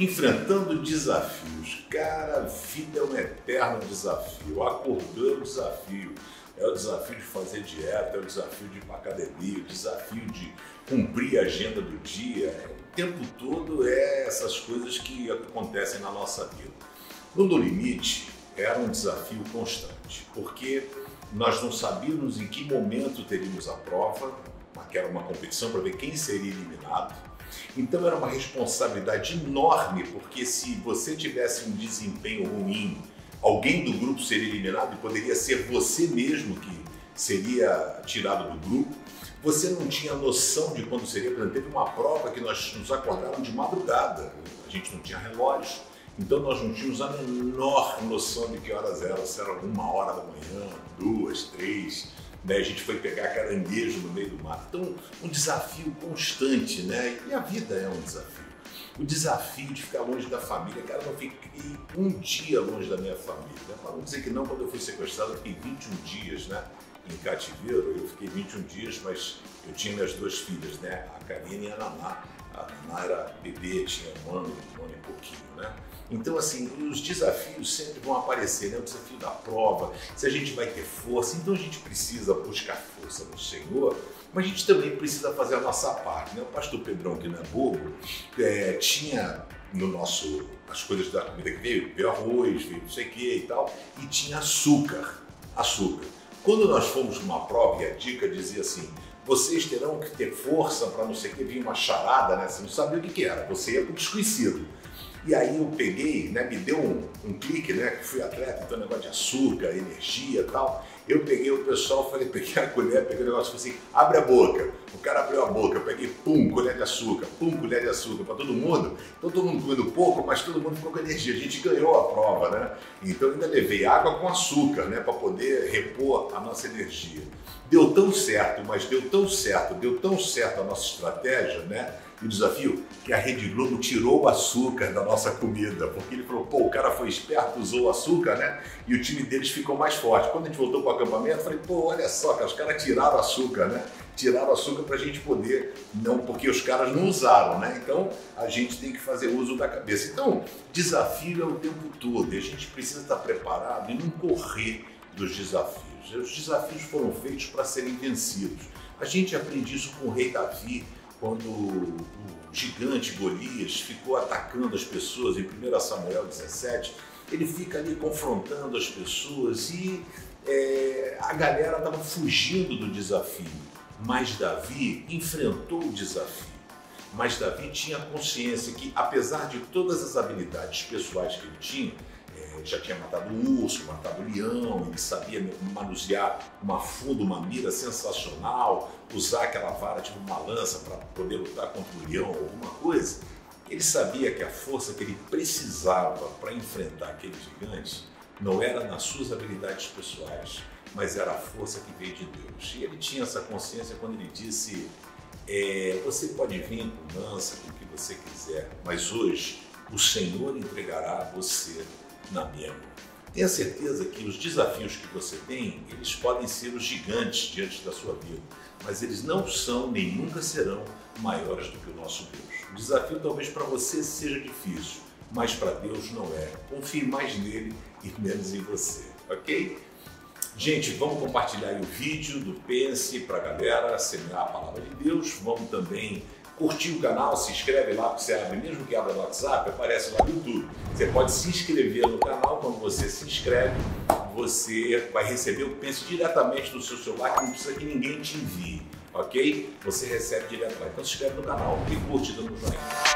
Enfrentando desafios. Cara, a vida é um eterno desafio. Acordou é um desafio. É o desafio de fazer dieta, é o desafio de ir para academia, o desafio de cumprir a agenda do dia. O tempo todo é essas coisas que acontecem na nossa vida. No No Limite era um desafio constante, porque nós não sabíamos em que momento teríamos a prova, que era uma competição para ver quem seria eliminado. Então era uma responsabilidade enorme, porque se você tivesse um desempenho ruim, alguém do grupo seria eliminado e poderia ser você mesmo que seria tirado do grupo. Você não tinha noção de quando seria, por exemplo, teve uma prova que nós nos acordaram de madrugada, a gente não tinha relógio, então nós não tínhamos a menor noção de que horas eram, se era uma hora da manhã, duas, três, né? A gente foi pegar caranguejo no meio do mar. Então, um desafio constante, né? E a vida é um desafio. O desafio de ficar longe da família. Cara, eu fiquei um dia longe da minha família. Para não dizer que não, quando eu fui sequestrado, eu fiquei 21 dias, né? Em cativeiro, eu fiquei 21 dias, mas eu tinha minhas duas filhas, né? A Karina e a Naná. A Naná era bebê, tinha um ano, um ano e pouquinho, né? Então, assim, os desafios sempre vão aparecer, né? O desafio da prova, se a gente vai ter força. Então, a gente precisa buscar força no Senhor, mas a gente também precisa fazer a nossa parte, né? O pastor Pedrão, que não é bobo, é, tinha no nosso, as coisas da comida que veio, veio arroz, veio não sei o que e tal, e tinha açúcar, açúcar. Quando nós fomos numa prova, e a dica dizia assim, vocês terão que ter força para não sei o que, vinha uma charada, né? Você não sabia o que, que era, você ia para desconhecido. E aí eu peguei, né, me deu um, um clique, né, que fui atleta, então negócio de açúcar, energia e tal. Eu peguei o pessoal, falei, peguei a colher, peguei o negócio, falei assim, abre a boca. O cara abriu a boca, eu peguei, pum, colher de açúcar, pum, colher de açúcar para todo mundo. Então todo mundo comendo pouco, mas todo mundo ficou com energia. A gente ganhou a prova, né? Então ainda levei água com açúcar, né, para poder repor a nossa energia. Deu tão certo, mas deu tão certo, deu tão certo a nossa estratégia, né? O desafio que a Rede Globo tirou o açúcar da nossa comida, porque ele falou, pô, o cara foi esperto, usou o açúcar, né? E o time deles ficou mais forte. Quando a gente voltou para o acampamento, eu falei, pô, olha só, cara, os caras tiraram açúcar, né? Tiraram açúcar para a gente poder, não, porque os caras não usaram, né? Então a gente tem que fazer uso da cabeça. Então, desafio é o tempo todo, e a gente precisa estar preparado e não correr dos desafios. Os desafios foram feitos para serem vencidos. A gente aprende isso com o rei Davi, quando o gigante Golias ficou atacando as pessoas em 1 Samuel 17, ele fica ali confrontando as pessoas e é, a galera estava fugindo do desafio. Mas Davi enfrentou o desafio. Mas Davi tinha consciência que, apesar de todas as habilidades pessoais que ele tinha, ele já tinha matado um urso, matado um leão, ele sabia manusear uma funda, uma mira sensacional, usar aquela vara tipo uma lança para poder lutar contra o leão ou alguma coisa. Ele sabia que a força que ele precisava para enfrentar aquele gigante não era nas suas habilidades pessoais, mas era a força que veio de Deus. E ele tinha essa consciência quando ele disse: é, Você pode vir com lança, com o que você quiser, mas hoje o Senhor entregará a você na mão. Tenha certeza que os desafios que você tem, eles podem ser os gigantes diante da sua vida, mas eles não são nem nunca serão maiores do que o nosso Deus. O desafio talvez para você seja difícil, mas para Deus não é. Confie mais nele e menos em você, ok? Gente, vamos compartilhar o vídeo do Pense para a galera semear a palavra de Deus. Vamos também curtir o canal, se inscreve lá, porque você abre, mesmo que abra no WhatsApp, aparece lá no YouTube. Você pode se inscrever no canal, quando você se inscreve, você vai receber o Pense diretamente no seu celular, que não precisa que ninguém te envie, ok? Você recebe direto lá. Então se inscreve no canal e curte dando joinha.